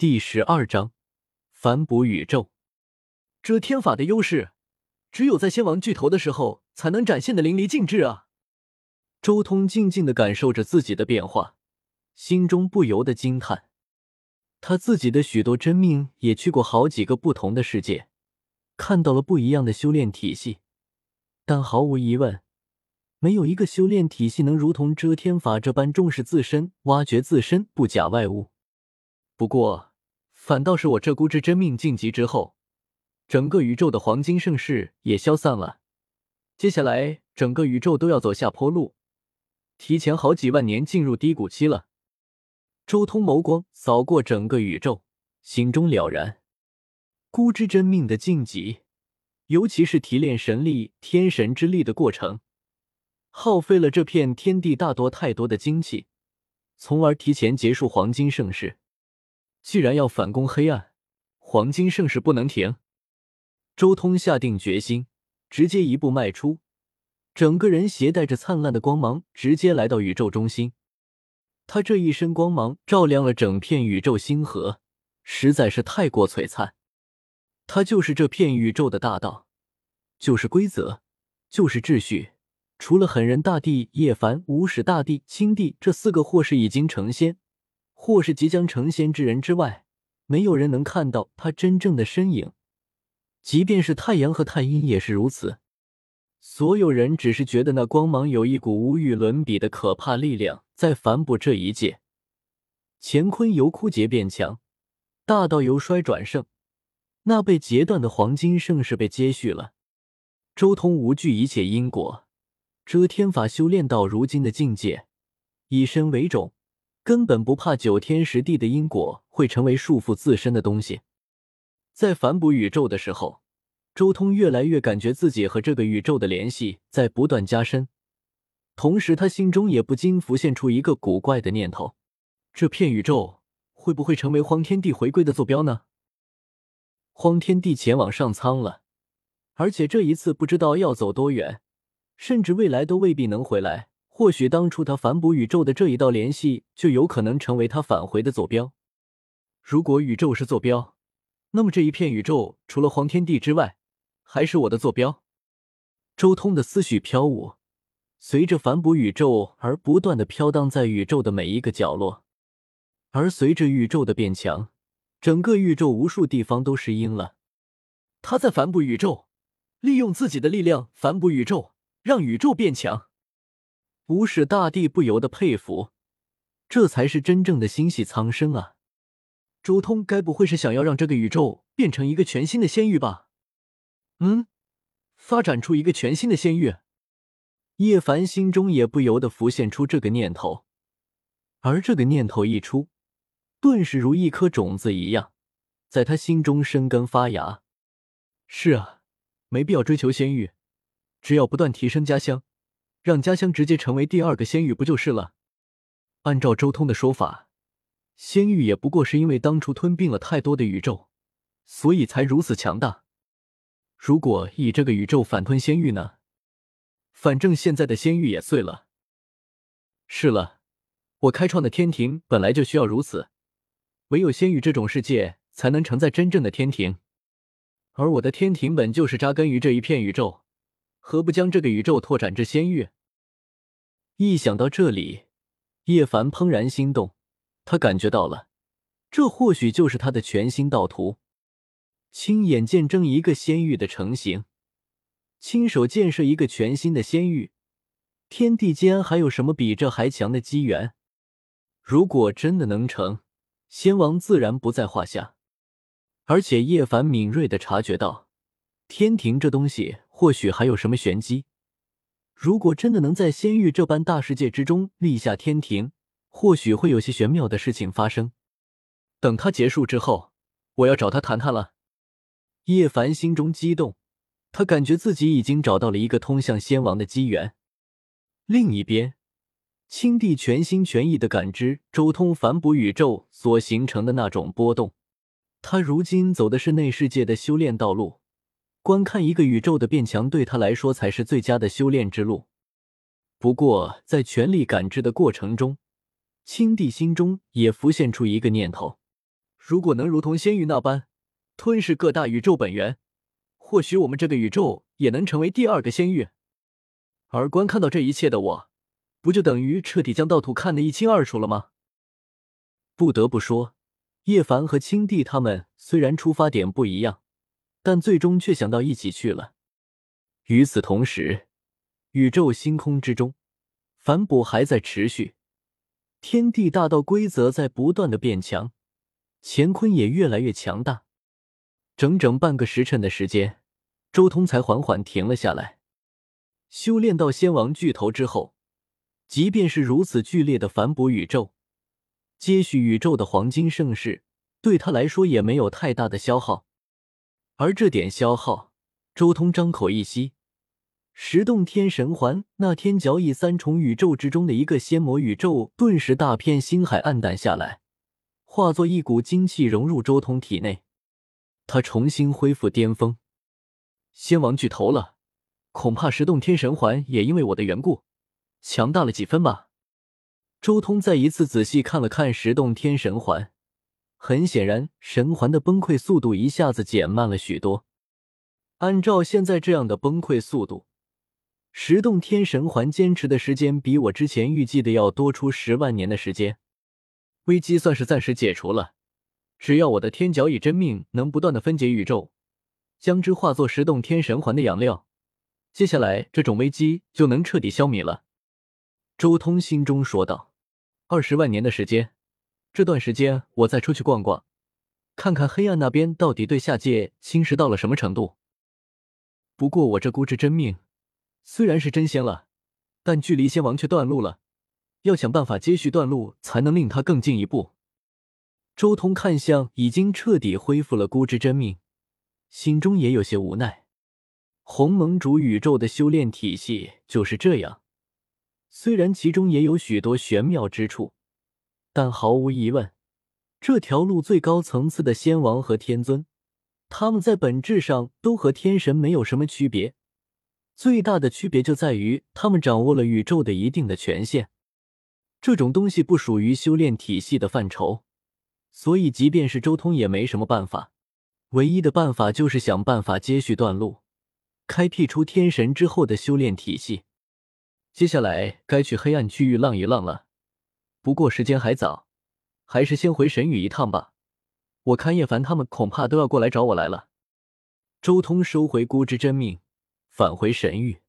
第十二章反哺宇宙。遮天法的优势，只有在仙王巨头的时候才能展现的淋漓尽致啊！周通静静的感受着自己的变化，心中不由得惊叹。他自己的许多真命也去过好几个不同的世界，看到了不一样的修炼体系，但毫无疑问，没有一个修炼体系能如同遮天法这般重视自身、挖掘自身，不假外物。不过，反倒是我这孤之真命晋级之后，整个宇宙的黄金盛世也消散了。接下来，整个宇宙都要走下坡路，提前好几万年进入低谷期了。周通眸光扫过整个宇宙，心中了然。孤之真命的晋级，尤其是提炼神力、天神之力的过程，耗费了这片天地大多太多的精气，从而提前结束黄金盛世。既然要反攻黑暗，黄金盛世不能停。周通下定决心，直接一步迈出，整个人携带着灿烂的光芒，直接来到宇宙中心。他这一身光芒照亮了整片宇宙星河，实在是太过璀璨。他就是这片宇宙的大道，就是规则，就是秩序。除了狠人大帝叶凡、无始大帝、青帝这四个，或是已经成仙。或是即将成仙之人之外，没有人能看到他真正的身影。即便是太阳和太阴也是如此。所有人只是觉得那光芒有一股无与伦比的可怕力量在反哺这一界。乾坤由枯竭变强，大道由衰转盛。那被截断的黄金盛世被接续了。周通无惧一切因果，遮天法修炼到如今的境界，以身为种。根本不怕九天十地的因果会成为束缚自身的东西。在反哺宇宙的时候，周通越来越感觉自己和这个宇宙的联系在不断加深，同时他心中也不禁浮现出一个古怪的念头：这片宇宙会不会成为荒天帝回归的坐标呢？荒天帝前往上苍了，而且这一次不知道要走多远，甚至未来都未必能回来。或许当初他反哺宇宙的这一道联系，就有可能成为他返回的坐标。如果宇宙是坐标，那么这一片宇宙除了黄天地之外，还是我的坐标。周通的思绪飘舞，随着反哺宇宙而不断的飘荡在宇宙的每一个角落。而随着宇宙的变强，整个宇宙无数地方都失阴了。他在反哺宇宙，利用自己的力量反哺宇宙，让宇宙变强。无始大帝不由得佩服，这才是真正的心系苍生啊！周通该不会是想要让这个宇宙变成一个全新的仙域吧？嗯，发展出一个全新的仙域。叶凡心中也不由得浮现出这个念头，而这个念头一出，顿时如一颗种子一样，在他心中生根发芽。是啊，没必要追求仙域，只要不断提升家乡。让家乡直接成为第二个仙域不就是了？按照周通的说法，仙域也不过是因为当初吞并了太多的宇宙，所以才如此强大。如果以这个宇宙反吞仙域呢？反正现在的仙域也碎了。是了，我开创的天庭本来就需要如此，唯有仙域这种世界才能承载真正的天庭，而我的天庭本就是扎根于这一片宇宙。何不将这个宇宙拓展至仙域？一想到这里，叶凡怦然心动。他感觉到了，这或许就是他的全新道途。亲眼见证一个仙域的成型，亲手建设一个全新的仙域，天地间还有什么比这还强的机缘？如果真的能成，仙王自然不在话下。而且叶凡敏锐的察觉到，天庭这东西。或许还有什么玄机？如果真的能在仙域这般大世界之中立下天庭，或许会有些玄妙的事情发生。等他结束之后，我要找他谈谈了。叶凡心中激动，他感觉自己已经找到了一个通向仙王的机缘。另一边，青帝全心全意的感知周通反哺宇宙所形成的那种波动。他如今走的是内世界的修炼道路。观看一个宇宙的变强，对他来说才是最佳的修炼之路。不过，在全力感知的过程中，青帝心中也浮现出一个念头：如果能如同仙域那般吞噬各大宇宙本源，或许我们这个宇宙也能成为第二个仙域。而观看到这一切的我，不就等于彻底将道图看得一清二楚了吗？不得不说，叶凡和青帝他们虽然出发点不一样，但最终却想到一起去了。与此同时，宇宙星空之中，反哺还在持续，天地大道规则在不断的变强。乾坤也越来越强大，整整半个时辰的时间，周通才缓缓停了下来。修炼到仙王巨头之后，即便是如此剧烈的反哺宇宙、接续宇宙的黄金盛世，对他来说也没有太大的消耗。而这点消耗，周通张口一吸，十洞天神环那天角以三重宇宙之中的一个仙魔宇宙，顿时大片星海暗淡下来。化作一股精气融入周通体内，他重新恢复巅峰。仙王巨头了，恐怕十洞天神环也因为我的缘故强大了几分吧。周通再一次仔细看了看十洞天神环，很显然，神环的崩溃速度一下子减慢了许多。按照现在这样的崩溃速度，十洞天神环坚持的时间比我之前预计的要多出十万年的时间。危机算是暂时解除了，只要我的天角以真命能不断的分解宇宙，将之化作十洞天神环的养料，接下来这种危机就能彻底消弭了。周通心中说道：“二十万年的时间，这段时间我再出去逛逛，看看黑暗那边到底对下界侵蚀到了什么程度。不过我这孤之真命虽然是真仙了，但距离仙王却断路了。”要想办法接续断路，才能令他更进一步。周通看向已经彻底恢复了孤之真命，心中也有些无奈。鸿蒙主宇宙的修炼体系就是这样，虽然其中也有许多玄妙之处，但毫无疑问，这条路最高层次的仙王和天尊，他们在本质上都和天神没有什么区别，最大的区别就在于他们掌握了宇宙的一定的权限。这种东西不属于修炼体系的范畴，所以即便是周通也没什么办法。唯一的办法就是想办法接续断路，开辟出天神之后的修炼体系。接下来该去黑暗区域浪一浪了，不过时间还早，还是先回神域一趟吧。我看叶凡他们恐怕都要过来找我来了。周通收回孤之真命，返回神域。